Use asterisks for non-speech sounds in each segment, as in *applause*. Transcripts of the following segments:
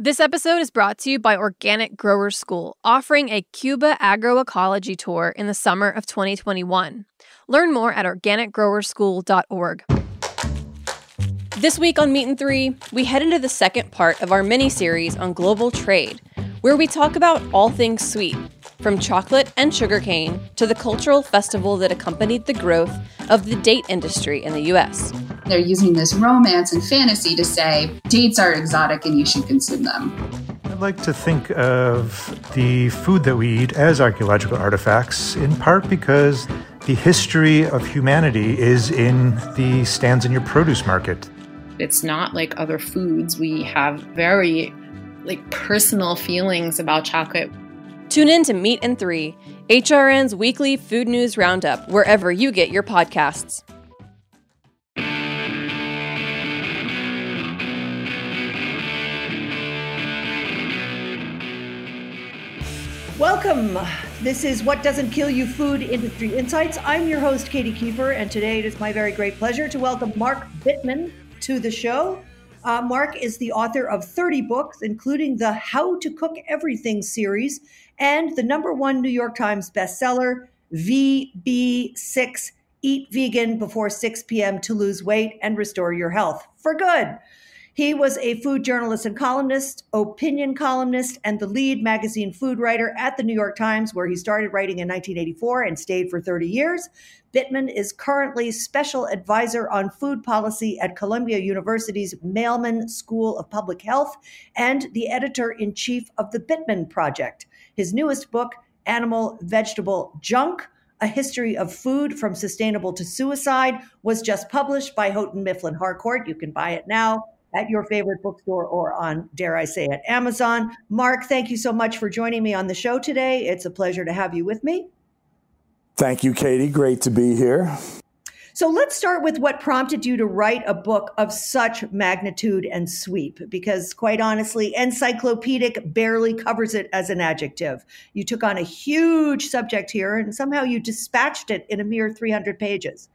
This episode is brought to you by Organic Growers School, offering a Cuba agroecology tour in the summer of 2021. Learn more at organicgrowerschool.org. This week on Meat and Three, we head into the second part of our mini series on global trade, where we talk about all things sweet, from chocolate and sugarcane to the cultural festival that accompanied the growth of the date industry in the US. They're using this romance and fantasy to say dates are exotic and you should consume them. I'd like to think of the food that we eat as archaeological artifacts, in part because the history of humanity is in the stands in your produce market. It's not like other foods. We have very like personal feelings about chocolate. Tune in to Meat and Three, HRN's weekly food news roundup, wherever you get your podcasts. Welcome. This is What Doesn't Kill You Food Industry Insights. I'm your host, Katy Keiffer, and today it is my very great pleasure to welcome Mark Bittman to the show. Uh, Mark is the author of 30 books, including the How to Cook Everything series and the number one New York Times bestseller, VB6 Eat Vegan Before 6 p.m. to Lose Weight and Restore Your Health for Good. He was a food journalist and columnist, opinion columnist, and the lead magazine food writer at the New York Times, where he started writing in 1984 and stayed for 30 years. Bittman is currently special advisor on food policy at Columbia University's Mailman School of Public Health and the editor in chief of the Bittman Project. His newest book, Animal Vegetable Junk, a History of Food from Sustainable to Suicide was just published by Houghton Mifflin Harcourt. You can buy it now at your favorite bookstore or on, dare I say, at Amazon. Mark, thank you so much for joining me on the show today. It's a pleasure to have you with me. Thank you, Katy. Great to be here. So let's start with what prompted you to write a book of such magnitude and sweep, because quite honestly, encyclopedic barely covers it as an adjective. You took on a huge subject here and somehow you dispatched it in a mere 300 pages.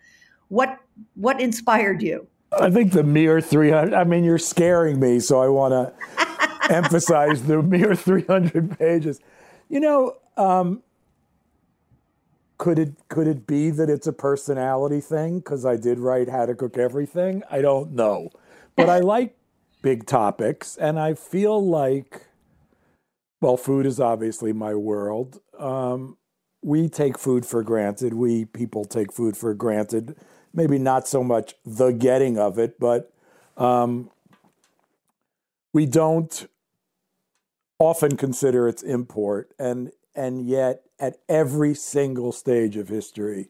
What, what inspired you? I think the mere 300, I mean, you're scaring me, so I want to *laughs* emphasize the mere 300 pages. You know, um, could it could it be that it's a personality thing because I did write How to Cook Everything? I don't know, but I like big topics, and I feel like, well, food is obviously my world. Um, we take food for granted. We people take food for granted maybe not so much the getting of it, but um, we don't often consider its import, and and yet at every single stage of history,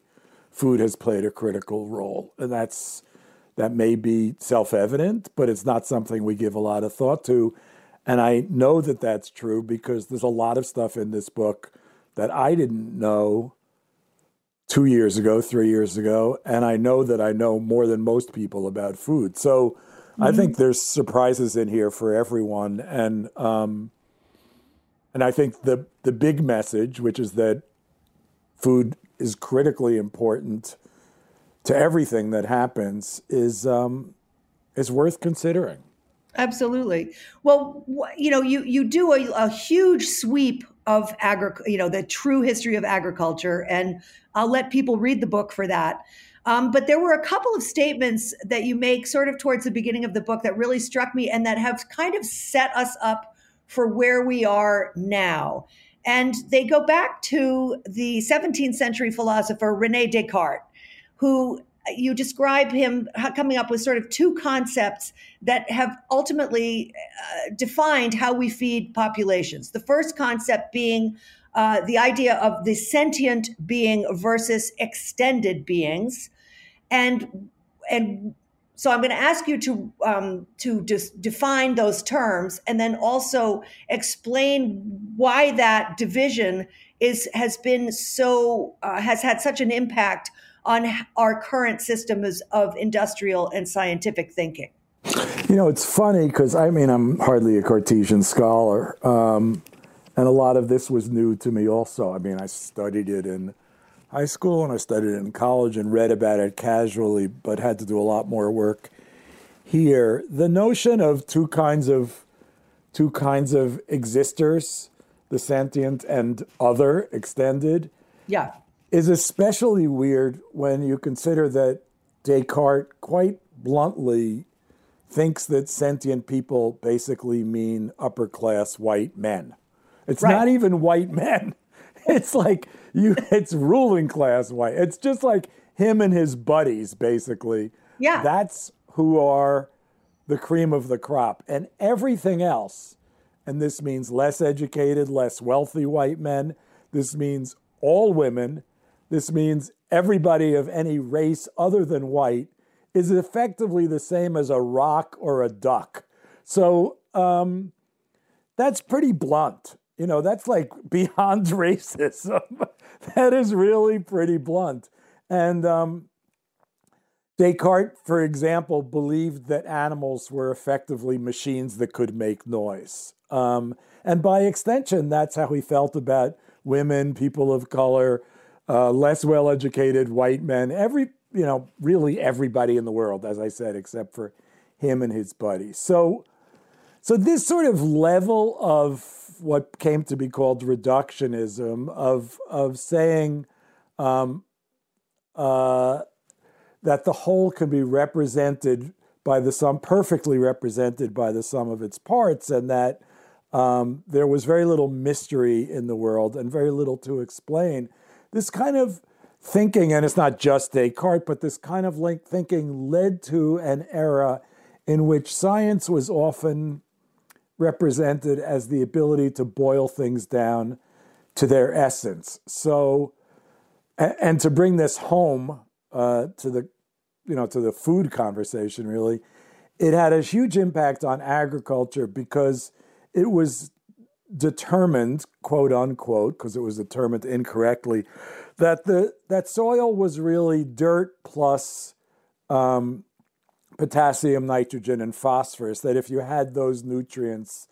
food has played a critical role, and that's that may be self-evident, but it's not something we give a lot of thought to. And I know that that's true because there's a lot of stuff in this book that I didn't know two years ago, three years ago, and I know that I know more than most people about food. So mm-hmm. I think there's surprises in here for everyone, and um, and I think the the big message, which is that food is critically important to everything that happens, is um, is worth considering. Absolutely. Well, you know, you you do a, a huge sweep of agri, you know, the true history of agriculture, and I'll let people read the book for that. Um, but there were a couple of statements that you make sort of towards the beginning of the book that really struck me and that have kind of set us up for where we are now. And they go back to the 17th century philosopher Rene Descartes, who you describe him coming up with sort of two concepts that have ultimately uh, defined how we feed populations. The first concept being uh, the idea of the sentient being versus extended beings, and and so I'm going to ask you to um, to define those terms, and then also explain why that division is has been so uh, has had such an impact on our current systems of industrial and scientific thinking? You know, it's funny because I mean, I'm hardly a Cartesian scholar. Um, and a lot of this was new to me also. I mean, I studied it in high school and I studied it in college and read about it casually, but had to do a lot more work here. The notion of two kinds of two kinds of existers, the sentient and other extended. Yeah. Is especially weird when you consider that Descartes quite bluntly thinks that sentient people basically mean upper class white men. It's Right. not even white men. *laughs* It's like you it's ruling class white. It's just like him and his buddies basically. Yeah. That's who are the cream of the crop. And everything else, and this means less educated, less wealthy white men, this means all women, this means everybody of any race other than white, is effectively the same as a rock or a duck. So um, that's pretty blunt. You know, that's like *laughs* beyond racism. *laughs* that is really pretty blunt. And um, Descartes, for example, believed that animals were effectively machines that could make noise. Um, and by extension, that's how he felt about women, people of color, uh, less well educated white men, every, you know, really everybody in the world, as I said, except for him and his buddies. So, so this sort of level of what came to be called reductionism, of, of saying, um, uh, that the whole can be represented by the sum, perfectly represented by the sum of its parts, and that um, there was very little mystery in the world and very little to explain. This kind of thinking, and it's not just Descartes, but this kind of link thinking led to an era in which science was often represented as the ability to boil things down to their essence. So, and, to bring this home uh, to the, you know, to the food conversation, really, it had a huge impact on agriculture because it was determined, quote unquote, because it was determined incorrectly, that the that soil was really dirt plus um, potassium, nitrogen, and phosphorus. That if you had those nutrients,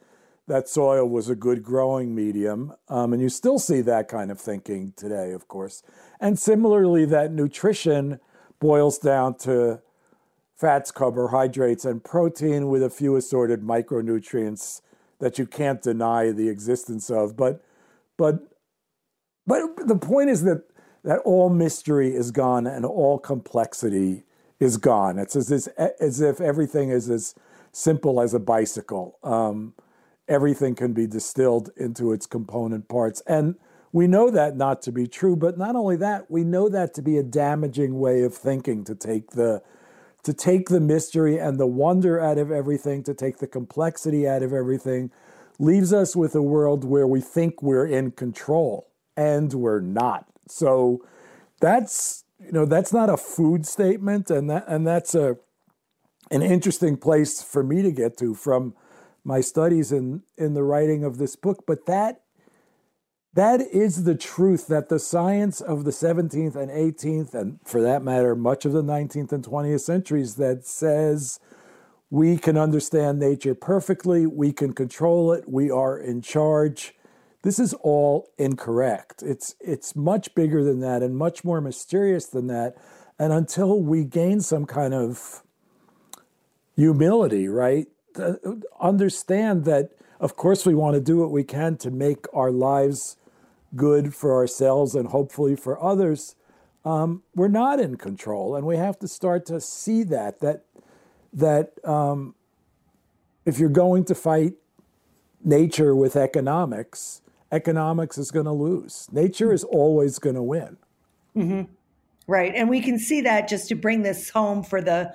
that soil was a good growing medium. Um, and you still see that kind of thinking today, of course. And similarly, that nutrition boils down to fats, carbohydrates, and protein with a few assorted micronutrients that you can't deny the existence of. But, but, but the point is that that all mystery is gone and all complexity is gone. It's as, as, as if everything is as simple as a bicycle. Um, everything can be distilled into its component parts. And we know that not to be true, but not only that, we know that to be a damaging way of thinking to take the to take the mystery and the wonder out of everything, to take the complexity out of everything, leaves us with a world where we think we're in control and we're not. So that's you know that's not a food statement and that and that's a an interesting place for me to get to from my studies in in the writing of this book but that that is the truth that the science of the 17th and 18th and for that matter much of the 19th and 20th centuries that says we can understand nature perfectly we can control it we are in charge this is all incorrect. It's it's much bigger than that and much more mysterious than that. And until we gain some kind of humility right to understand that of course we want to do what we can to make our lives good for ourselves and hopefully for others um, we're not in control. And we have to start to see that that that um, if you're going to fight nature with economics economics is going to lose nature is always going to win mm-hmm. Right. And we can see that just to bring this home for the,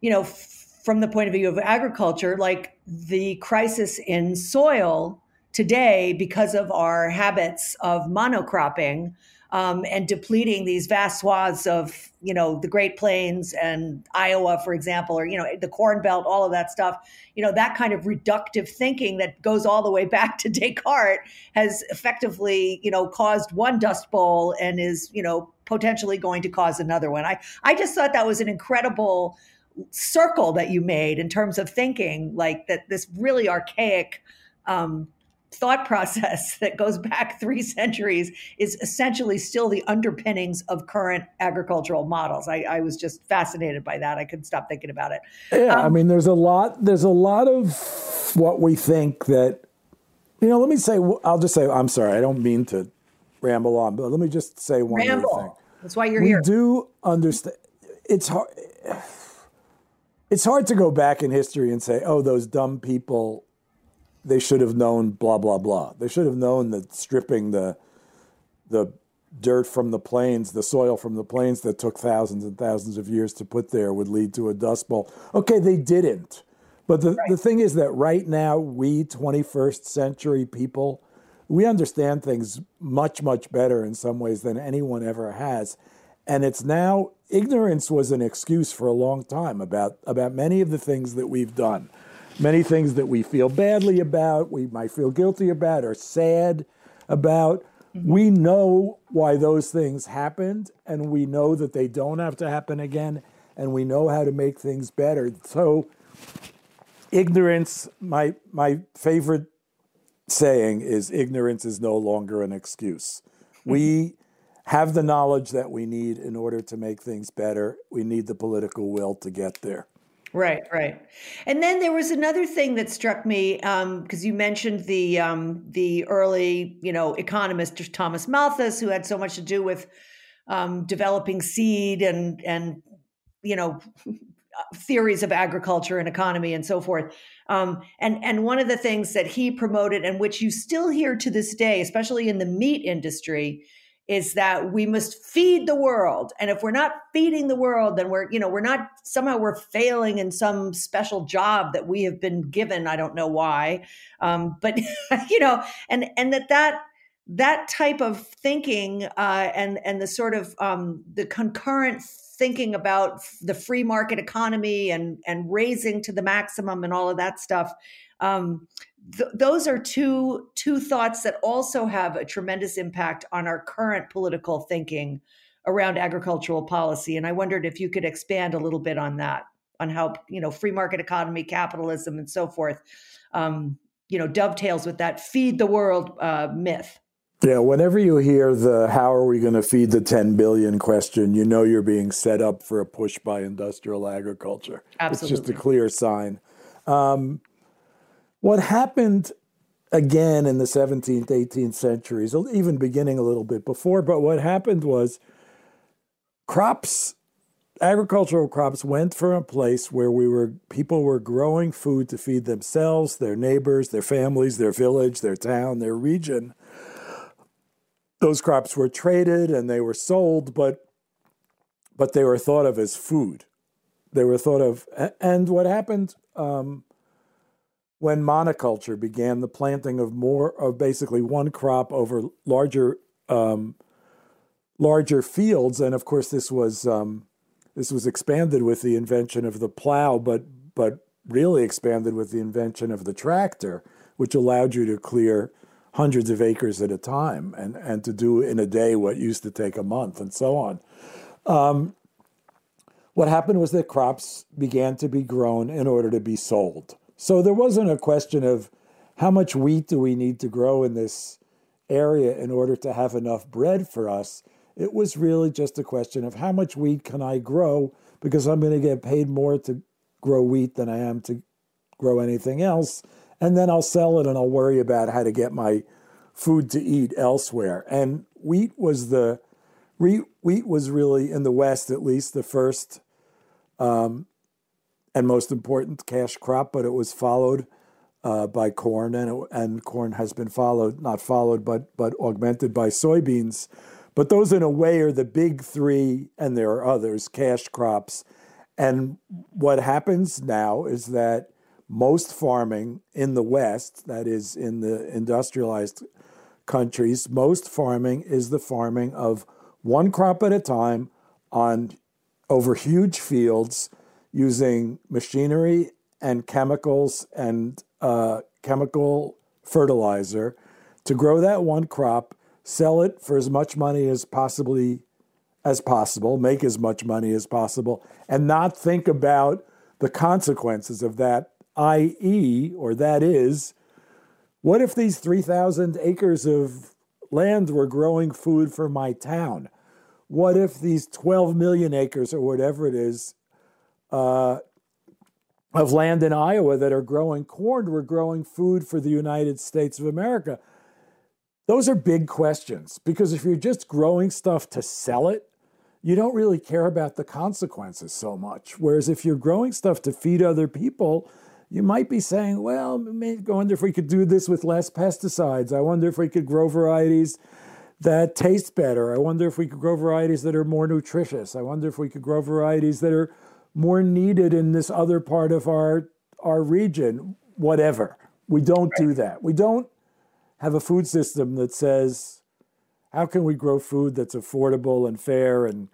you know, f- from the point of view of agriculture, like the crisis in soil today because of our habits of monocropping um, and depleting these vast swaths of, you know, the Great Plains and Iowa, for example, or, you know, the Corn Belt, all of that stuff, you know, that kind of reductive thinking that goes all the way *laughs* back to Descartes has effectively, you know, caused one dust bowl and is, you know, potentially going to cause another one. I, I just thought that was an incredible circle that you made in terms of thinking like that this really archaic um, thought process *laughs* that goes back three centuries is essentially still the underpinnings of current agricultural models. I, I was just fascinated by that. I couldn't stop thinking about it. Yeah, um, I mean, there's a lot. There's a lot of what we think that. You know, let me say. I'll just say. I'm sorry. I don't mean to ramble on, but let me just say one ramble. thing. That's why you're we here. We do understand. It's hard. *sighs* It's hard to go back in history and say, "Oh, those dumb people they should have known blah blah blah. They should have known that stripping the the dirt from the plains, the soil from the plains that took thousands and thousands of years to put there would lead to a dust bowl. Okay, they didn't. But the, right. the thing is that right now, we 21st century people, we understand things much, much better in some ways than anyone ever has. And it's now, ignorance was an excuse for a long time about, about many of the things that we've done many things that we feel badly about, we might feel guilty about, or sad about. Mm-hmm. We know why those things happened, and we know that they don't have to happen again, and we know how to make things better. So, ignorance, my, my favorite saying is ignorance is no longer an excuse. Mm-hmm. We have the knowledge that we need in order to make things better. We need the political will to get there. Right, right. And then there was another thing that struck me because um, you mentioned the um, the early, you know, economist Thomas Malthus, who had so much to do with um, developing seed and and you know *laughs* theories of agriculture and economy and so forth. Um, and and one of the things that he promoted and which you still hear to this day, especially in the meat industry, is that we must feed the world. And if we're not feeding the world then we're you know we're not somehow we're failing in some special job that we have been given. I don't know why. Um, but *laughs* you know and and that that that type of thinking uh, and and the sort of um, the concurrent thinking about the free market economy and and raising to the maximum and all of that stuff um, th- those are two two thoughts that also have a tremendous impact on our current political thinking around agricultural policy and i wondered if you could expand a little bit on that on how you know free market economy capitalism and so forth um, you know dovetails with that feed the world uh, myth yeah, whenever you hear the how are we going to feed the 10 billion question, you know you're being set up for a push by industrial agriculture. Absolutely. It's just a clear sign. Um, what happened again in the 17th, 18th centuries, even beginning a little bit before, but what happened was crops, agricultural crops went from a place where we were people were growing food to feed themselves, their neighbors, their families, their village, their town, their region. Those crops were traded and they were sold, but but they were thought of as food. They were thought of, and what happened um, when monoculture began, the planting of more of basically one crop over larger um, larger fields, and of course this was um, this was expanded with the invention of the plow, but but really expanded with the invention of the tractor, which allowed you to clear hundreds of acres at a time and, and to do in a day what used to take a month and so on. Um, what happened was that crops began to be grown in order to be sold. So there wasn't a question of how much wheat do we need to grow in this area in order to have enough bread for us. It was really just a question of how much wheat can I grow because I'm going to get paid more to grow wheat than I am to grow anything else. And then I'll sell it and I'll worry about how to get my food to eat elsewhere. And wheat was the wheat was really in the West at least the first um, and most important cash crop, but it was followed uh, by corn, and it, and corn has been followed, not followed, but but augmented by soybeans. But those, in a way, are the big three, and there are others, cash crops. And what happens now is that most farming in the West, that is, in the industrialized countries, most farming is the farming of one crop at a time on over huge fields using machinery and chemicals and uh, chemical fertilizer to grow that one crop, sell it for as much money as possibly as possible, make as much money as possible, and not think about the consequences of that, i.e., or that is, What if these 3,000 acres of land were growing food for my town? What if these 12 million acres or whatever it is uh, of land in Iowa that are growing corn were growing food for the United States of America? Those are big questions because if you're just growing stuff to sell it, you don't really care about the consequences so much. Whereas if you're growing stuff to feed other people, you might be saying, well, I wonder if we could do this with less pesticides. I wonder if we could grow varieties that taste better. I wonder if we could grow varieties that are more nutritious. I wonder if we could grow varieties that are more needed in this other part of our our region, whatever. We don't do that. We don't have a food system that says how can we grow food that's affordable and fair and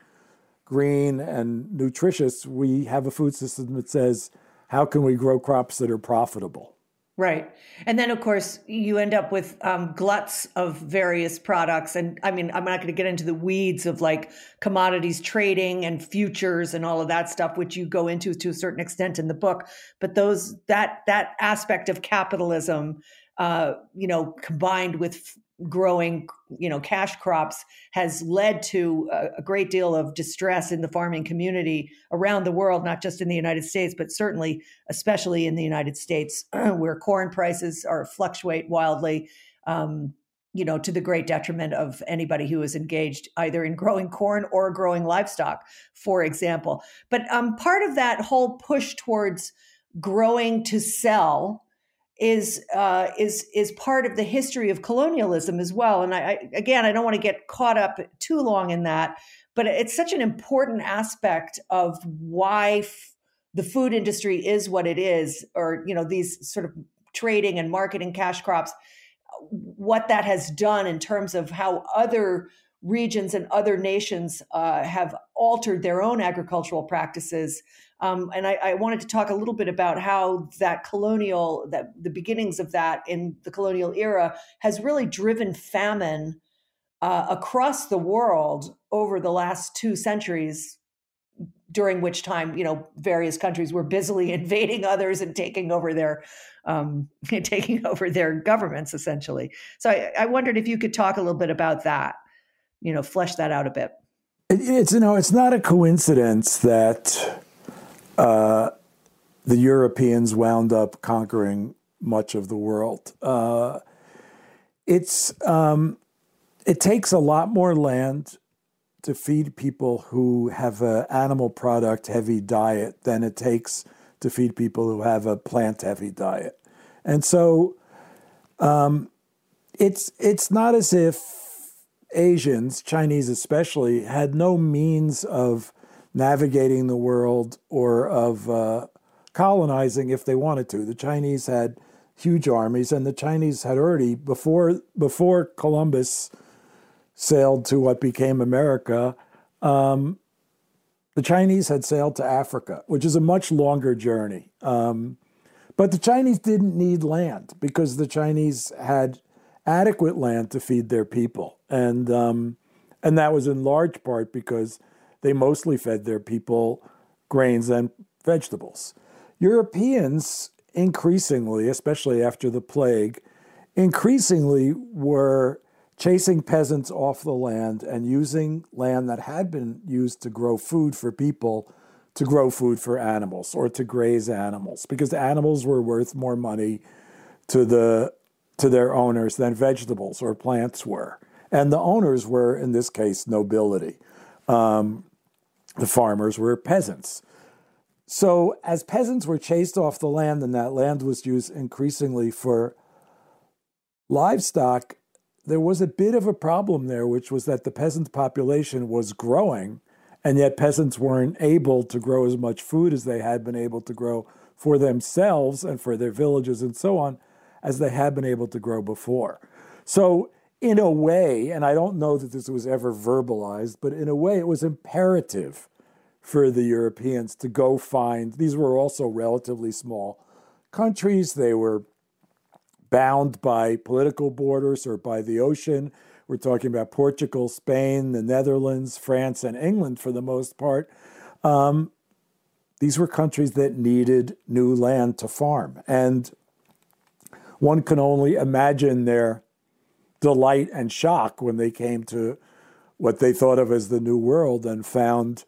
green and nutritious? We have a food system that says, how can we grow crops that are profitable? Right. And then, of course, you end up with um, gluts of various products. And I mean, I'm not going to get into the weeds of like commodities trading and futures and all of that stuff, which you go into to a certain extent in the book. But those that that aspect of capitalism, uh, you know, combined with growing you know cash crops has led to a, great deal of distress in the farming community around the world not just in the united states but certainly especially in the united states *clears throat* where corn prices are fluctuate wildly um, you know to the great detriment of anybody who is engaged either in growing corn or growing livestock for example. But um, part of that whole push towards growing to sell is uh, is is part of the history of colonialism as well. And I, I again, I don't want to get caught up too long in that, but it's such an important aspect of why f- the food industry is what it is, or you know these sort of trading and marketing cash crops. What that has done in terms of how other regions and other nations uh, have altered their own agricultural practices um, and I, I, wanted to talk a little bit about how that colonial, that the beginnings of that in the colonial era has really driven famine uh, across the world over the last two centuries, during which time, you know, various countries were busily *laughs* invading others and taking over their um, *laughs* taking over their governments, essentially. So I, I wondered if you could talk a little bit about that, you know, flesh that out a bit. It's you know, it's not a coincidence that uh, the Europeans wound up conquering much of the world. Uh, it's um, it takes a lot more land to feed people who have an animal product heavy diet than it takes to feed people who have a plant heavy diet, and so um, it's it's not as if Asians, Chinese especially, had no means of navigating the world or of uh, colonizing if they wanted to. The Chinese had huge armies, and the Chinese had already before before Columbus sailed to what became America. Um, the Chinese had sailed to Africa, which is a much longer journey. Um, but the Chinese didn't need land because the Chinese had adequate land to feed their people, and um, and that was in large part because they mostly fed their people grains and vegetables. Europeans increasingly, especially after the plague, increasingly were chasing peasants off the land and using land that had been used to grow food for people to grow food for animals or to graze animals because animals were worth more money to the to their owners than vegetables or plants were and the owners were in this case nobility um, the farmers were peasants. So, as peasants were chased off the land and that land was used increasingly for livestock, there was a bit of a problem there, which was that the peasant population was growing, and yet peasants weren't able to grow as much food as they had been able to grow for themselves and for their villages and so on as they had been able to grow before. So, in a way, and I don't know that this was ever verbalized, but in a way, it was imperative for the Europeans to go find. These were also relatively small countries. They were bound by political borders or by the ocean. We're talking about Portugal, Spain, the Netherlands, France, and England for the most part. Um, these were countries that needed new land to farm. And one can only imagine their delight and shock when they came to what they thought of as the New World and found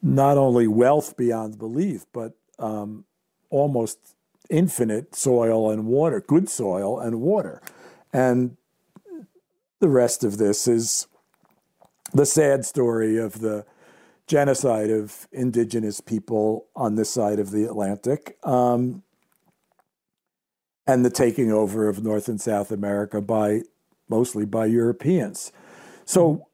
not only wealth beyond belief, but um, almost infinite soil and water, good soil and water. And the rest of this is the sad story of the genocide of indigenous people on this side of the Atlantic um, and the taking over of North and South America by mostly by Europeans. So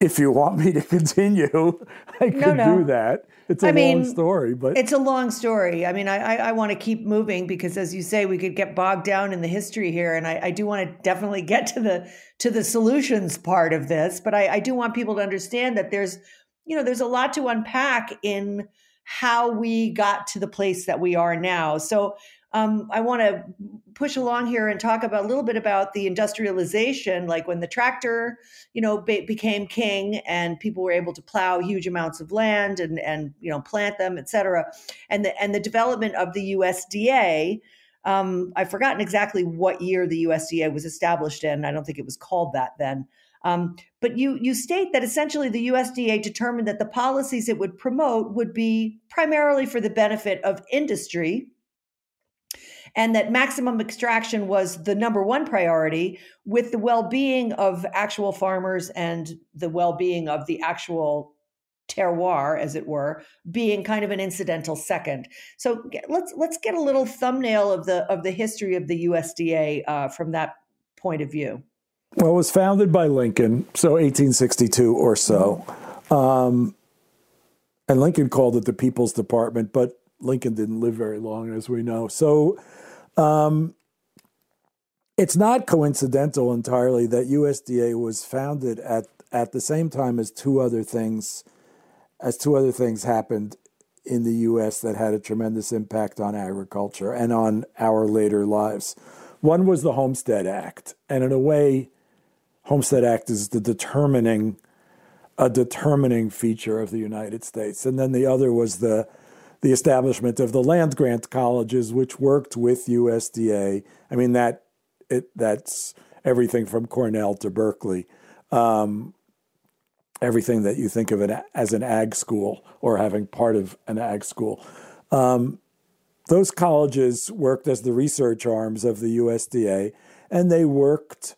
if you want me to *laughs* continue, I can no, no. do that. It's a I mean, long story, but it's a long story. I mean, I, I, I, want to keep moving because, as you say, we could get bogged down in the history here, and I, I do want to definitely get to the to the solutions part of this. But I, I do want people to understand that there's, you know, there's a lot to unpack in how we got to the place that we are now. So um, I want to push along here and talk about a little bit about the industrialization, like when the tractor, you know, be- became king and people were able to plow huge amounts of land and and you know plant them, et cetera, and the and the development of the USDA. Um, I've forgotten exactly what year the USDA was established in. I don't think it was called that then. Um, but you you state that essentially the USDA determined that the policies it would promote would be primarily for the benefit of industry and that maximum extraction was the number one priority with the well-being of actual farmers and the well-being of the actual terroir as it were being kind of an incidental second. So let's let's get a little thumbnail of the of the history of the USDA uh, from that point of view. Well it was founded by Lincoln so 1862 or so. Um, and Lincoln called it the People's Department but Lincoln didn't live very long as we know so um, it's not coincidental entirely that USDA was founded at at the same time as two other things, as two other things happened in the U.S. that had a tremendous impact on agriculture and on our later lives. One was the Homestead Act, and in a way, Homestead Act is the determining a determining feature of the United States, and then the other was the the establishment of the land grant colleges, which worked with USDA. I mean that it that's everything from Cornell to Berkeley, um, everything that you think of an, as an ag school or having part of an ag school. Um, those colleges worked as the research arms of the USDA, and they worked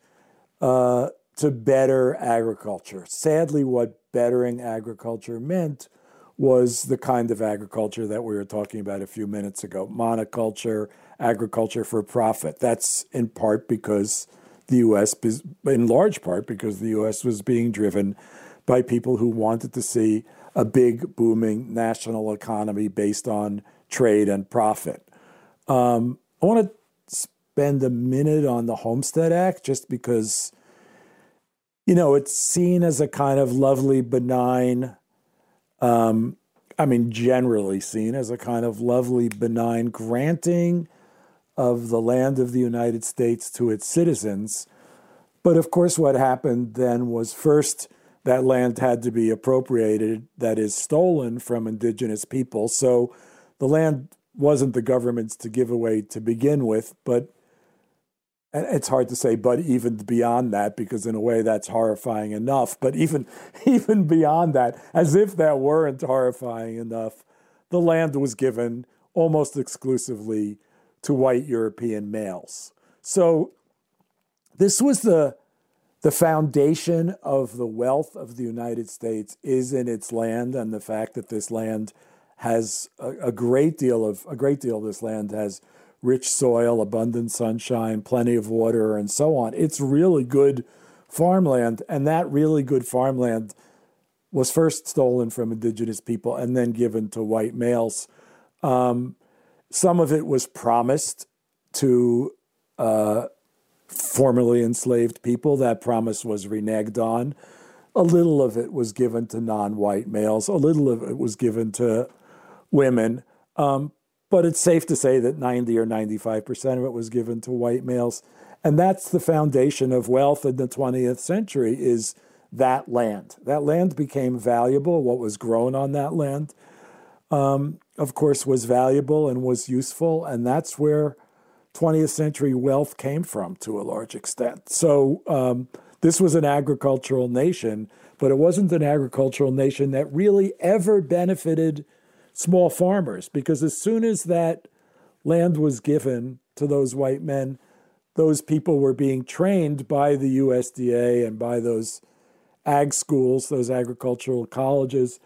uh, to better agriculture. Sadly, what bettering agriculture meant was the kind of agriculture that we were talking about a few minutes ago monoculture, agriculture for profit. That's in part because the U.S., in large part because the U.S. was being driven by people who wanted to see a big, booming national economy based on trade and profit. Um, I want to spend a minute on the Homestead Act just because, you know, it's seen as a kind of lovely, benign, um, I mean, generally seen as a kind of lovely, benign granting of the land of the United States to its citizens. But of course, what happened then was first that land had to be appropriated, that is, stolen from indigenous people. So the land wasn't the government's to give away to begin with, but it's hard to say, but even beyond that, because in a way that's horrifying enough. But even *laughs* even beyond that, as if that weren't horrifying enough, the land was given almost exclusively to white European males. So this was the the foundation of the wealth of the United States is in its land and the fact that this land has a, a great deal of a great deal of this land has rich soil, abundant sunshine, plenty of water, and so on. It's really good farmland, and that really good farmland was first stolen from indigenous people and then given to white males. Um, some of it was promised to uh, formerly enslaved people. That promise was reneged on. A little of it was given to non white males, a little of it was given to women. Um, but it's safe to say that 90 or 95% of it was given to white males. And that's the foundation of wealth in the 20th century is that land. That land became valuable. What was grown on that land, um, of course, was valuable and was useful. And that's where 20th century wealth came from to a large extent. So um, this was an agricultural nation, but it wasn't an agricultural nation that really ever benefited small farmers because as soon as that land was given to those white men, those people were being trained by the USDA and by those ag schools, those agricultural colleges,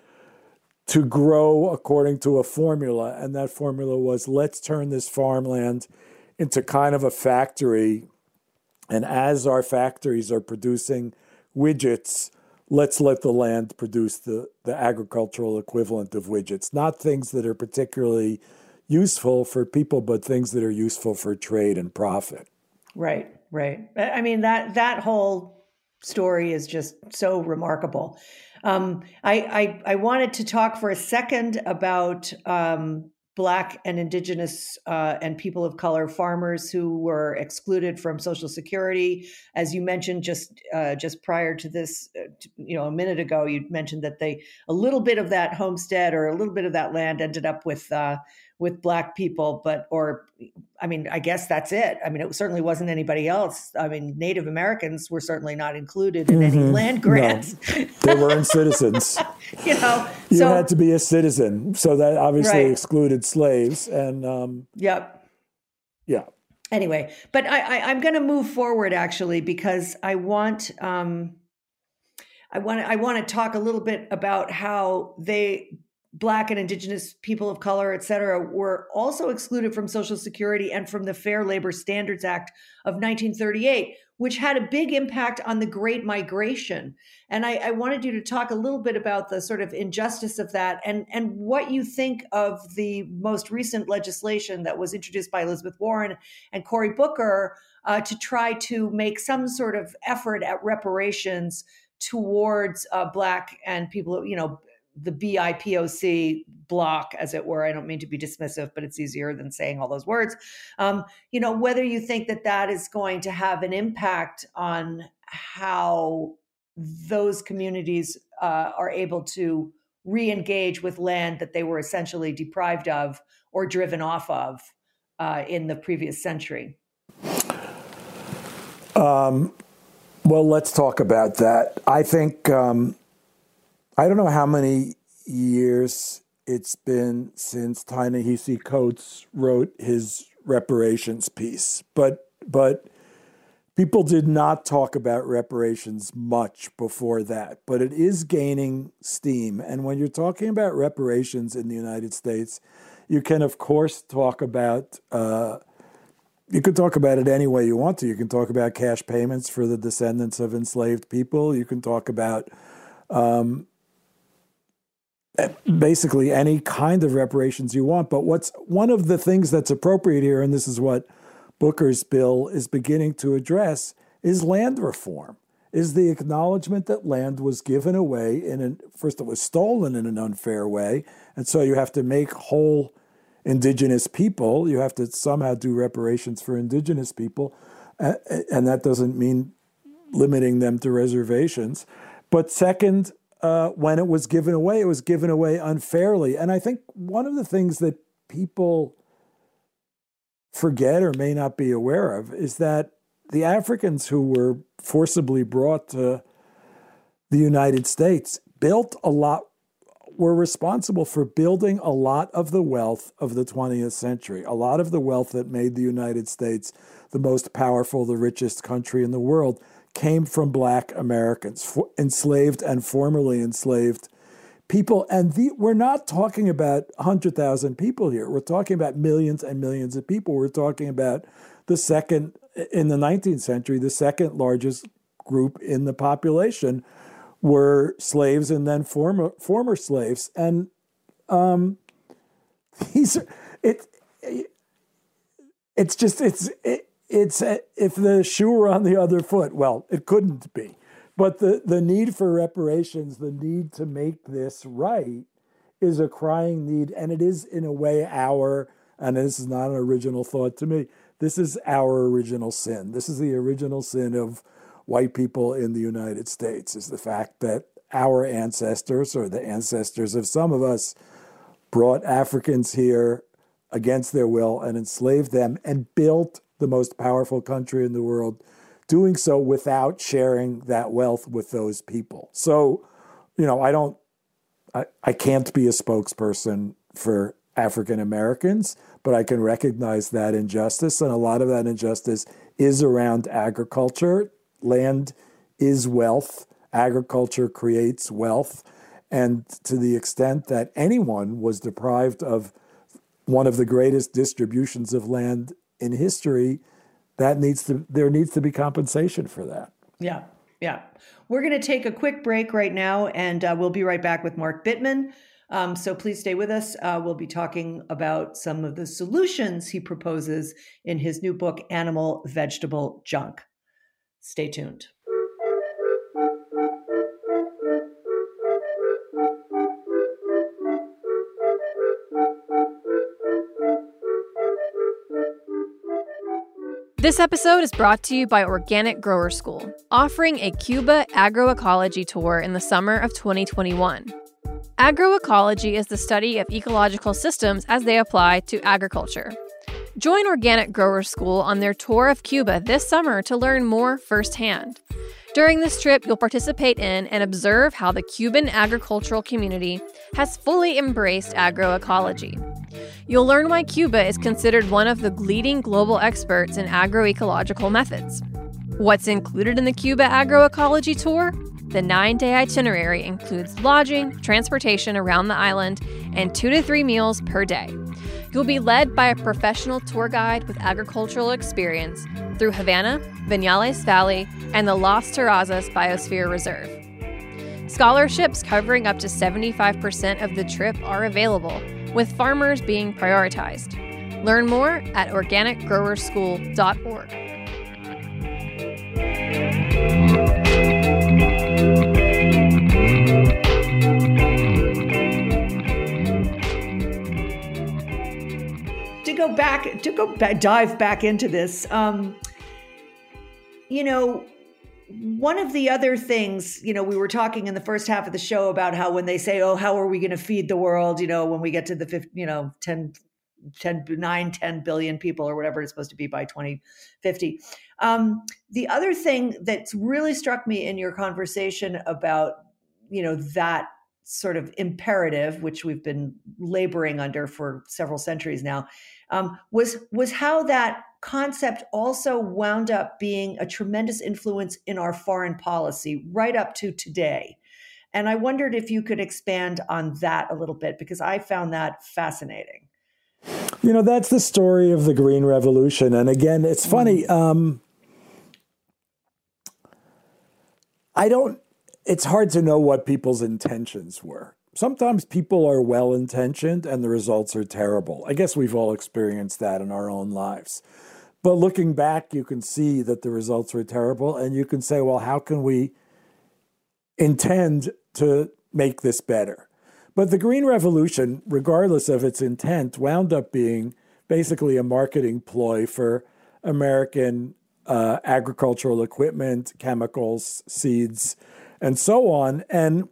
to grow according to a formula. And that formula was let's turn this farmland into kind of a factory. And as our factories are producing widgets, let's let the land produce the, the agricultural equivalent of widgets, not things that are particularly useful for people, but things that are useful for trade and profit. Right, right. I mean that that whole story is just so remarkable. Um, I, I, I wanted to talk for a second about um, Black and Indigenous uh, and people of color farmers who were excluded from Social Security. As you mentioned just uh, just prior to this, uh, you know, a minute ago, you mentioned that they a little bit of that homestead or a little bit of that land ended up with uh, with black people but or i mean i guess that's it. I mean it certainly wasn't anybody else. I mean native americans were certainly not included in mm-hmm. any land grants no, they weren't citizens. *laughs* You know you so, had to be a citizen so that obviously right. excluded slaves and um yep. yeah. Anyway but i, I i'm going to move forward actually because i want um I want to, I want to talk a little bit about how they Black and Indigenous people of color, et cetera, were also excluded from Social Security and from the Fair Labor Standards Act of 1938, which had a big impact on the Great Migration. And I, I, wanted you to talk a little bit about the sort of injustice of that and, and what you think of the most recent legislation that was introduced by Elizabeth Warren and Cory Booker uh, to try to make some sort of effort at reparations towards uh, Black and people, you know, the BIPOC block, as it were. I don't mean to be dismissive, but it's easier than saying all those words. Um, you know, whether you think that that is going to have an impact on how those communities uh, are able to re-engage with land that they were essentially deprived of or driven off of uh, in the previous century. Um, well, let's talk about that. I think. Um, I don't know how many years it's been since Ta-Nehisi Coates wrote his reparations piece, but but people did not talk about reparations much before that. But it is gaining steam, and when you're talking about reparations in the United States, you can of course talk about. Uh, you can talk about it any way you want to. You can talk about cash payments for the descendants of enslaved people. You can talk about um, basically any kind of reparations you want. But what's one of the things that's appropriate here, and this is what Booker's bill is beginning to address, is land reform. Is the acknowledgement that land was given away in an first it was stolen in an unfair way, and so you have to make whole indigenous people. You have to somehow do reparations for indigenous people, and that doesn't mean limiting them to reservations. But second, uh, when it was given away, it was given away unfairly. And I think one of the things that people forget or may not be aware of is that the Africans who were forcibly brought to the United States built a lot, were responsible for building a lot of the wealth of the 20th century, a lot of the wealth that made the United States the most powerful, the richest country in the world came from black Americans, enslaved and formerly enslaved people. And the, we're not talking about 100,000 people here. We're talking about millions and millions of people. We're talking about the second, in the 19th century, the second largest group in the population were slaves and then former, former slaves. And um, *laughs* these are, it, it's just, it's, it, it's if the shoe were on the other foot. Well, it couldn't be. But the, the need for reparations, the need to make this right, is a crying need. And it is, in a way, our, and this is not an original thought to me, this is our original sin. This is the original sin of white people in the United States, is the fact that our ancestors, or the ancestors of some of us, brought Africans here against their will and enslaved them and built the most powerful country in the world, doing so without sharing that wealth with those people. So, you know, I don't, I, I can't be a spokesperson for African Americans, but I can recognize that injustice. And a lot of that injustice is around agriculture. Land is wealth, agriculture creates wealth. And to the extent that anyone was deprived of one of the greatest distributions of land in history, that needs to there needs to be compensation for that. Yeah, yeah. We're going to take a quick break right now, and uh, we'll be right back with Mark Bittman. Um, so please stay with us. Uh, we'll be talking about some of the solutions he proposes in his new book, Animal Vegetable Junk. Stay tuned. This episode is brought to you by Organic Grower School, offering a Cuba agroecology tour in the summer of 2021. Agroecology is the study of ecological systems as they apply to agriculture. Join Organic Grower School on their tour of Cuba this summer to learn more firsthand. During this trip, you'll participate in and observe how the Cuban agricultural community has fully embraced agroecology. You'll learn why Cuba is considered one of the leading global experts in agroecological methods. What's included in the Cuba Agroecology Tour? The nine day itinerary includes lodging, transportation around the island, and two to three meals per day. You'll be led by a professional tour guide with agricultural experience through Havana, Vinales Valley, and the Las Terrazas Biosphere Reserve. Scholarships covering up to 75% of the trip are available, with farmers being prioritized. Learn more at organicgrowerschool.org. To go back to go dive back into this. Um, you know, one of the other things, you know, we were talking in the first half of the show about how when they say, "Oh, how are we going to feed the world?" You know, when we get to the 50, you know, 10 10 9 10 billion people or whatever it's supposed to be by 2050 um, the other thing that's really struck me in your conversation about you know that sort of imperative which we've been laboring under for several centuries now um, was was how that concept also wound up being a tremendous influence in our foreign policy right up to today. And I wondered if you could expand on that a little bit because I found that fascinating. You know, that's the story of the Green Revolution. And again, it's funny. Mm. Um, I don't, it's hard to know what people's intentions were sometimes people are well intentioned and the results are terrible. I guess we've all experienced that in our own lives. But looking back, you can see that the results were terrible, and you can say, well, how can we intend to make this better? But the Green Revolution, regardless of its intent, wound up being basically a marketing ploy for American uh, agricultural equipment, chemicals, seeds, and so on. And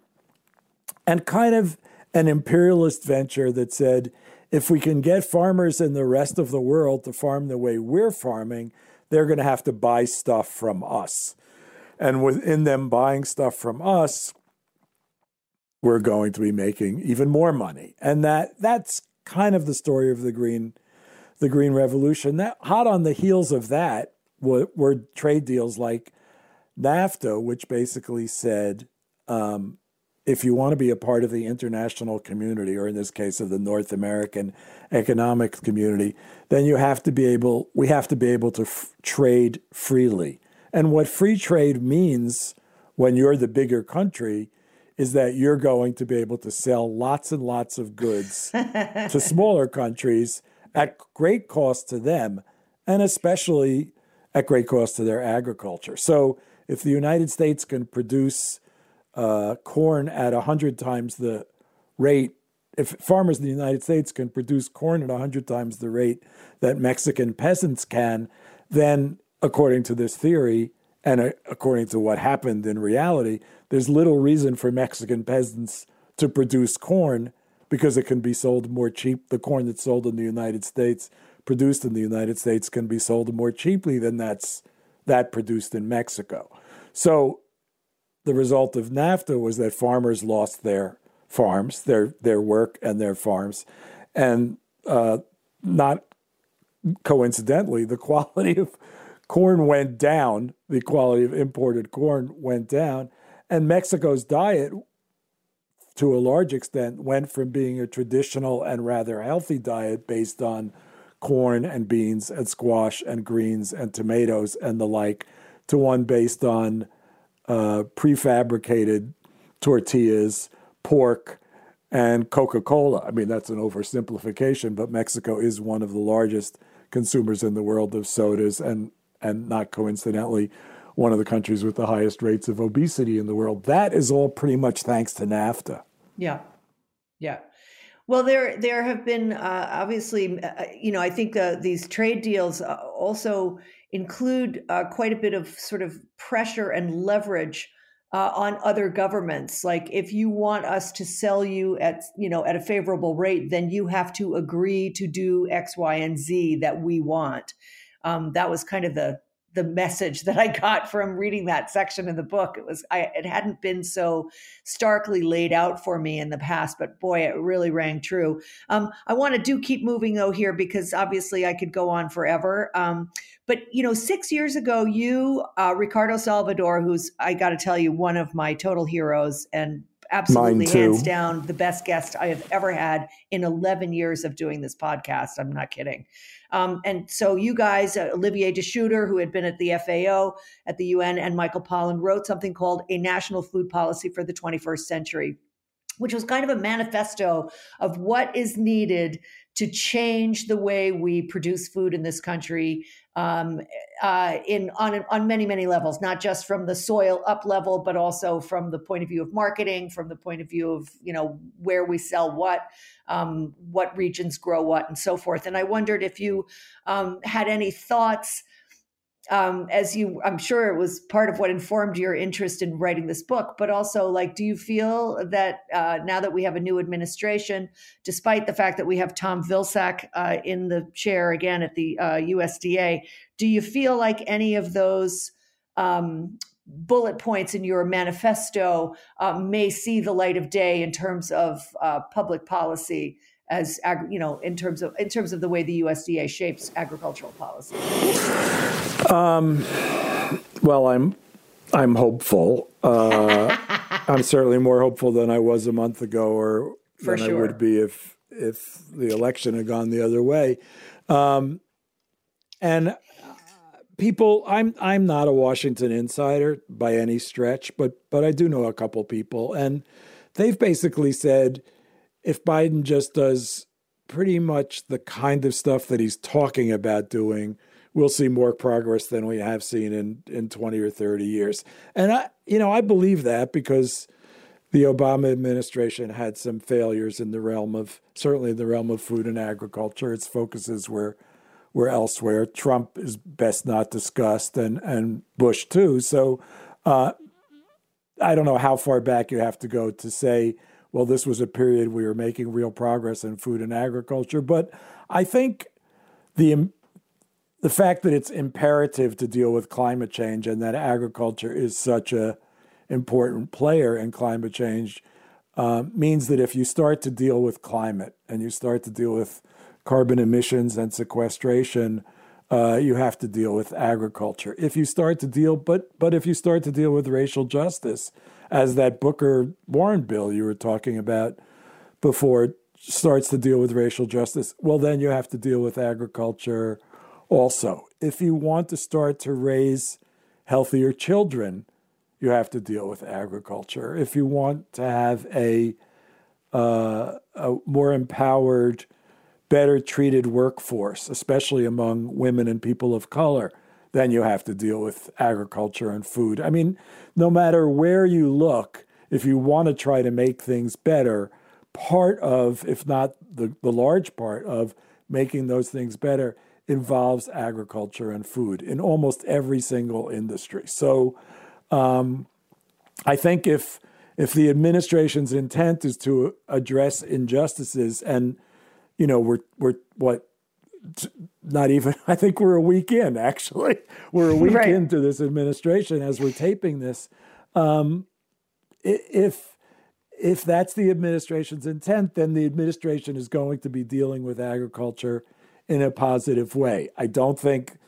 and kind of an imperialist venture that said, if we can get farmers in the rest of the world to farm the way we're farming, they're going to have to buy stuff from us. And within them buying stuff from us, we're going to be making even more money. And that that's kind of the story of the green the green revolution. That hot on the heels of that were, were trade deals like NAFTA, which basically said um, if you want to be a part of the international community, or in this case of the North American economic community, then you have to be able, we have to be able to f- trade freely. And what free trade means when you're the bigger country is that you're going to be able to sell lots and lots of goods *laughs* to smaller countries at great cost to them, and especially at great cost to their agriculture. So if the United States can produce uh, corn at 100 times the rate, if farmers in the United States can produce corn at 100 times the rate that Mexican peasants can, then according to this theory, and uh, according to what happened in reality, there's little reason for Mexican peasants to produce corn because it can be sold more cheap. The corn that's sold in the United States, produced in the United States, can be sold more cheaply than that's that produced in Mexico. So the result of NAFTA was that farmers lost their farms, their their work and their farms, and uh, not coincidentally, the quality of corn went down. The quality of imported corn went down, and Mexico's diet, to a large extent, went from being a traditional and rather healthy diet based on corn and beans and squash and greens and tomatoes and the like, to one based on uh, prefabricated tortillas, pork, and Coca Cola. I mean, that's an oversimplification, but Mexico is one of the largest consumers in the world of sodas and, and not coincidentally, one of the countries with the highest rates of obesity in the world. That is all pretty much thanks to NAFTA. Yeah. Yeah. Well, there there have been uh, obviously, uh, you know, I think uh, these trade deals uh, also include uh, quite a bit of sort of pressure and leverage uh, on other governments. Like, if you want us to sell you at you know at a favorable rate, then you have to agree to do X, Y, and Z that we want. Um, that was kind of the the message that I got from reading that section of the book. It was I it hadn't been so starkly laid out for me in the past, but boy, it really rang true. Um, I want to do keep moving though here because obviously I could go on forever. Um, but you know, six years ago, you uh, Ricardo Salvador, who's I got to tell you one of my total heroes and absolutely hands down the best guest I have ever had in 11 years of doing this podcast. I'm not kidding. Um, and so you guys, uh, Olivier De Schutter, who had been at the FAO, at the UN, and Michael Pollan wrote something called A National Food Policy for the 21st Century, which was kind of a manifesto of what is needed to change the way we produce food in this country um, uh, in on on many many levels, not just from the soil up level, but also from the point of view of marketing, from the point of view of you know where we sell what, um, what regions grow what, and so forth. And I wondered if you um, had any thoughts um, as you i'm sure it was part of what informed your interest in writing this book but also like do you feel that uh, now that we have a new administration despite the fact that we have tom vilsack uh, in the chair again at the uh, usda do you feel like any of those um, bullet points in your manifesto uh, may see the light of day in terms of uh, public policy as you know in terms of in terms of the way the USDA shapes agricultural policy? Um, well, I'm I'm hopeful. Uh, *laughs* I'm certainly more hopeful than I was a month ago, or For than sure. I would be if if the election had gone the other way. Um, and people, I'm I'm not a Washington insider by any stretch, but but I do know a couple people, and they've basically said if Biden just does pretty much the kind of stuff that he's talking about doing, we'll see more progress than we have seen in, in 20 or 30 years. And I, you know, I believe that because the Obama administration had some failures in the realm of certainly in the realm of food and agriculture. Its focuses were were elsewhere. Trump is best not discussed, and and Bush too. So uh, I don't know how far back you have to go to say well, this was a period we were making real progress in food and agriculture. But I think the the fact that it's imperative to deal with climate change and that agriculture is such a important player in climate change uh, means that if you start to deal with climate and you start to deal with carbon emissions and sequestration, uh, you have to deal with agriculture. If you start to deal, but but if you start to deal with racial justice, as that Booker Warren bill you were talking about before starts to deal with racial justice, well, then you have to deal with agriculture also. If you want to start to raise healthier children, you have to deal with agriculture. If you want to have a, uh, a more empowered, better treated workforce, especially among women and people of color, then you have to deal with agriculture and food. I mean, no matter where you look, if you want to try to make things better, part of, if not the, the large part of making those things better, involves agriculture and food in almost every single industry. So um, I think if if the administration's intent is to address injustices, and you know we're we're what not even *laughs* I think we're a week in actually *laughs* we're a week right. into this administration as we're taping this. Um, if if that's the administration's intent, then the administration is going to be dealing with agriculture in a positive way. I don't think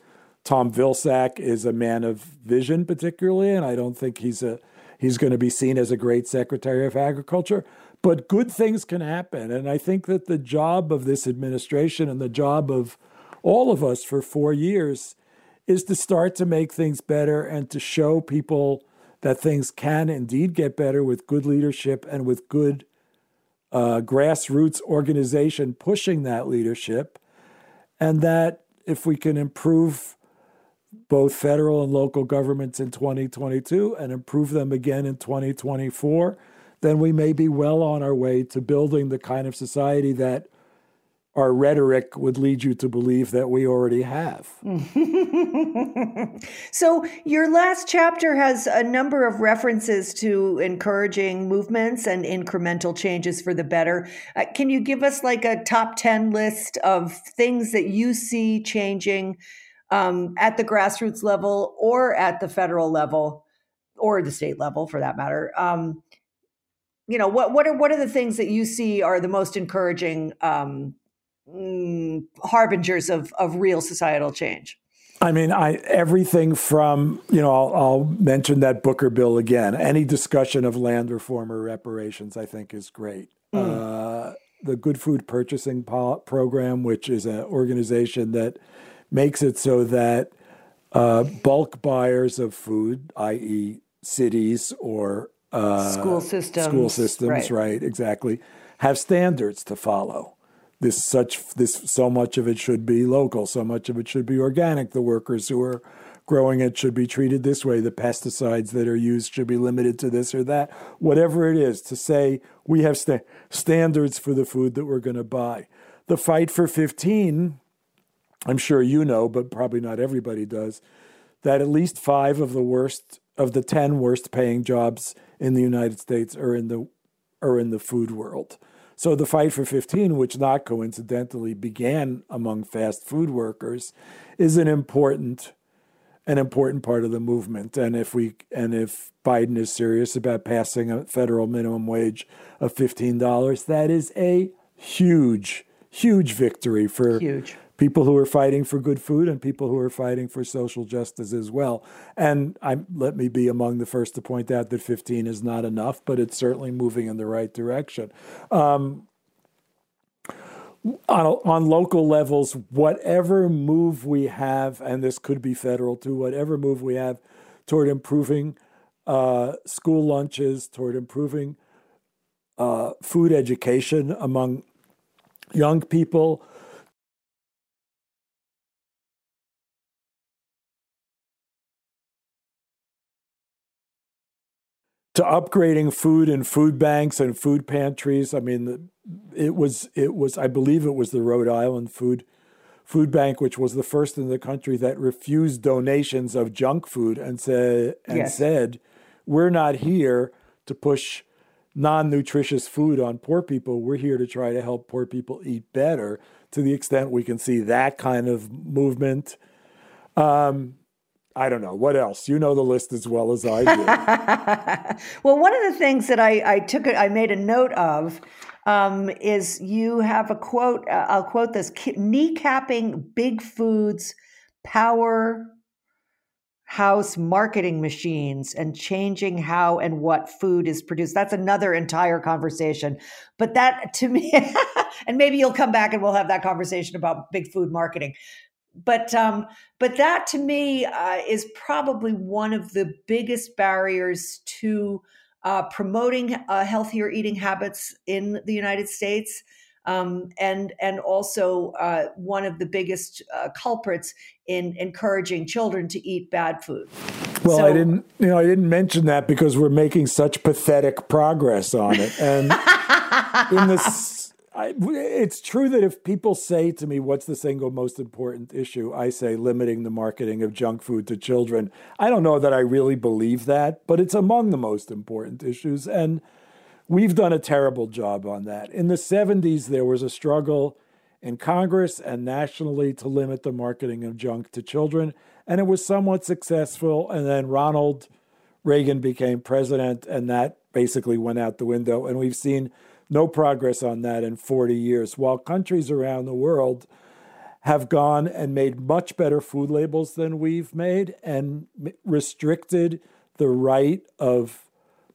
Tom Vilsack is a man of vision particularly, and I don't think he's a he's going to be seen as a great Secretary of Agriculture. But good things can happen. And I think that the job of this administration and the job of all of us for four years is to start to make things better and to show people that things can indeed get better with good leadership and with good uh, grassroots organization pushing that leadership. And that if we can improve both federal and local governments in 2022 and improve them again in 2024, then we may be well on our way to building the kind of society that our rhetoric would lead you to believe that we already have. *laughs* so, your last chapter has a number of references to encouraging movements and incremental changes for the better. Uh, can you give us like a top 10 list of things that you see changing um, at the grassroots level or at the federal level or the state level for that matter? Um, you know what what are what are the things that you see are the most encouraging um, mm, harbingers of of real societal change? I mean, I everything from you know I'll, I'll, mention that Booker bill again. Any discussion of land reform or reparations, I think, is great. Mm. Uh, the Good Food Purchasing po- Program, which is an organization that makes it so that uh, bulk buyers of food, i.e., cities or uh, school systems, school systems, right. right? Exactly, have standards to follow. This such this so much of it should be local, so much of it should be organic. The workers who are growing it should be treated this way. The pesticides that are used should be limited to this or that. Whatever it is, to say we have st- standards for the food that we're going to buy. The fight for 15, I'm sure you know, but probably not everybody does, that at least five of the worst of the 10 worst paying jobs in the United States are in the are in the food world. So the fight for 15, which not coincidentally began among fast food workers, is an important an important part of the movement. And if we and if Biden is serious about passing a federal minimum wage of $15, that is a huge, huge victory for huge people who are fighting for good food and people who are fighting for social justice as well. And I, let me be among the first to point out that 15 is not enough, but it's certainly moving in the right direction. Um, on, on local levels, whatever move we have, and this could be federal too, whatever move we have toward improving uh, school lunches, toward improving uh, food education among young people, to upgrading food and food banks and food pantries. I mean, it was it was I believe it was the Rhode Island food food bank, which was the first in the country that refused donations of junk food and said and yes. said, "We're not here to push." non-nutritious food on poor people we're here to try to help poor people eat better to the extent we can see that kind of movement um, I don't know. What else? You know the list as well as I do. *laughs* well, one of the things that I, I took, I made a note of um, is you have a quote. Uh, I'll quote this: kneecapping big foods, power house marketing machines and changing how and what food is produced. That's another entire conversation. But that to me, *laughs* and maybe you'll come back and we'll have that conversation about big food marketing but um, but that to me uh, is probably one of the biggest barriers to uh, promoting uh, healthier eating habits in the United States. Um, and and also uh, one of the biggest uh, culprits in encouraging children to eat bad food. Well, so, I didn't, you know, I didn't mention that because we're making such pathetic progress on it, and *laughs* in this I, it's true that if people say to me, What's the single most important issue? I say limiting the marketing of junk food to children. I don't know that I really believe that, but it's among the most important issues. And we've done a terrible job on that. In the 70s, there was a struggle in Congress and nationally to limit the marketing of junk to children, and it was somewhat successful. And then Ronald Reagan became president, and that basically went out the window. And we've seen no progress on that in 40 years. While countries around the world have gone and made much better food labels than we've made and restricted the right of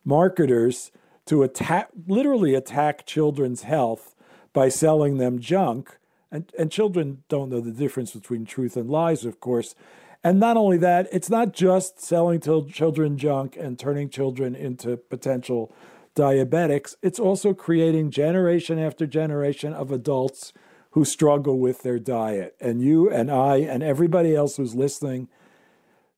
marketers to attack, literally attack children's health by selling them junk. And, and children don't know the difference between truth and lies, of course. And not only that, it's not just selling to children junk and turning children into potential diabetics, it's also creating generation after generation of adults who struggle with their diet. And you and I and everybody else who's listening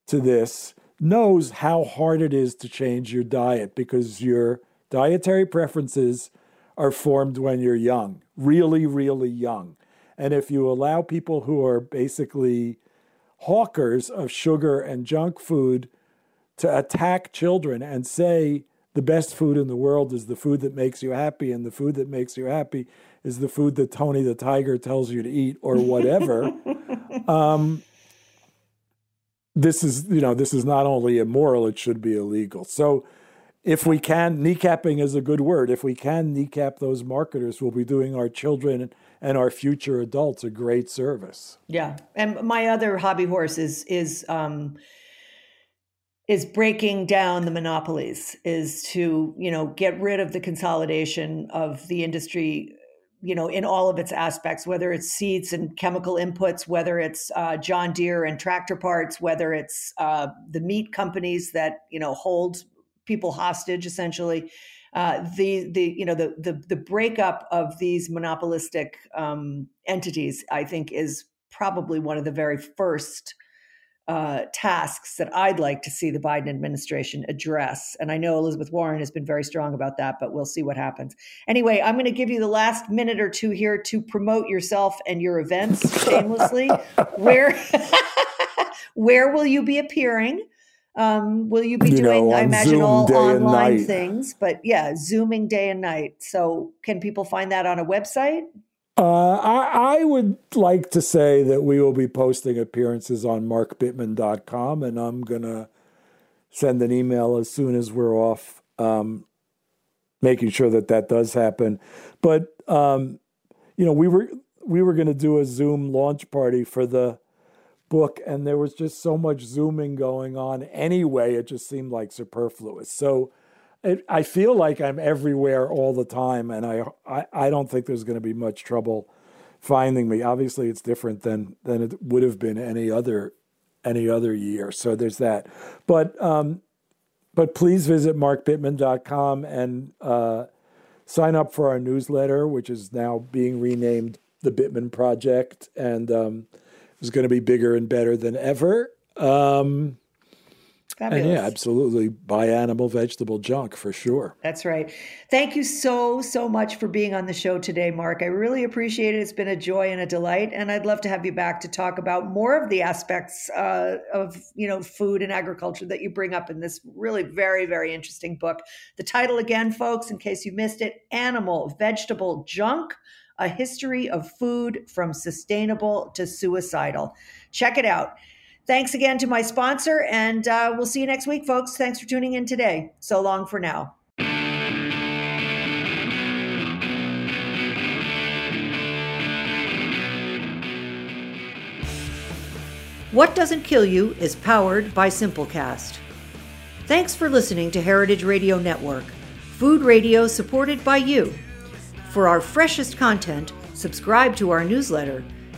to this knows how hard it is to change your diet because your dietary preferences are formed when you're young, really, really young. And if you allow people who are basically hawkers of sugar and junk food to attack children and say, the best food in the world is the food that makes you happy, and the food that makes you happy is the food that Tony the Tiger tells you to eat, or whatever. *laughs* um, this is, you know, this is not only immoral; it should be illegal. So, if we can, kneecapping is a good word. If we can kneecap those marketers, we'll be doing our children and our future adults a great service. Yeah, and my other hobby horse is is. Um, is breaking down the monopolies is to you know get rid of the consolidation of the industry you know in all of its aspects whether it's seeds and chemical inputs whether it's uh, john deere and tractor parts whether it's uh, the meat companies that you know hold people hostage essentially. Uh, the the you know the the the breakup of these monopolistic um, entities i think is probably one of the very first uh, tasks that I'd like to see the Biden administration address. And I know Elizabeth Warren has been very strong about that, but we'll see what happens. Anyway, I'm going to give you the last minute or two here to promote yourself and your events shamelessly. *laughs* where *laughs* where will you be appearing? Um, will you be you doing, know, I imagine, Zoom all online things? But yeah, Zooming day and night. So can people find that on a website? Uh, I, I, would like to say that we will be posting appearances on markbittman.com, and I'm going to send an email as soon as we're off, um, making sure that that does happen. But, um, you know, we were we were going to do a Zoom launch party for the book, and there was just so much Zooming going on anyway, it just seemed like superfluous. So it, I feel like I'm everywhere all the time, and I, I, I don't think there's going to be much trouble finding me. Obviously, it's different than than it would have been any other any other year. So there's that. But um, but please visit markbittman.com and uh, sign up for our newsletter, which is now being renamed the Bittman Project, and um, is going to be bigger and better than ever. Um, Fabulous. And yeah, absolutely. Buy animal, vegetable junk for sure. That's right. Thank you so, so much for being on the show today, Mark. I really appreciate it. It's been a joy and a delight. And I'd love to have you back to talk about more of the aspects uh, of, you know, food and agriculture that you bring up in this really very, very interesting book. The title again, folks, in case you missed it, Animal, Vegetable Junk, A History of Food from Sustainable to Suicidal. Check it out. Thanks again to my sponsor, and uh, we'll see you next week, folks. Thanks for tuning in today. So long for now. What Doesn't Kill You is powered by Simplecast. Thanks for listening to Heritage Radio Network, food radio supported by you. For our freshest content, subscribe to our newsletter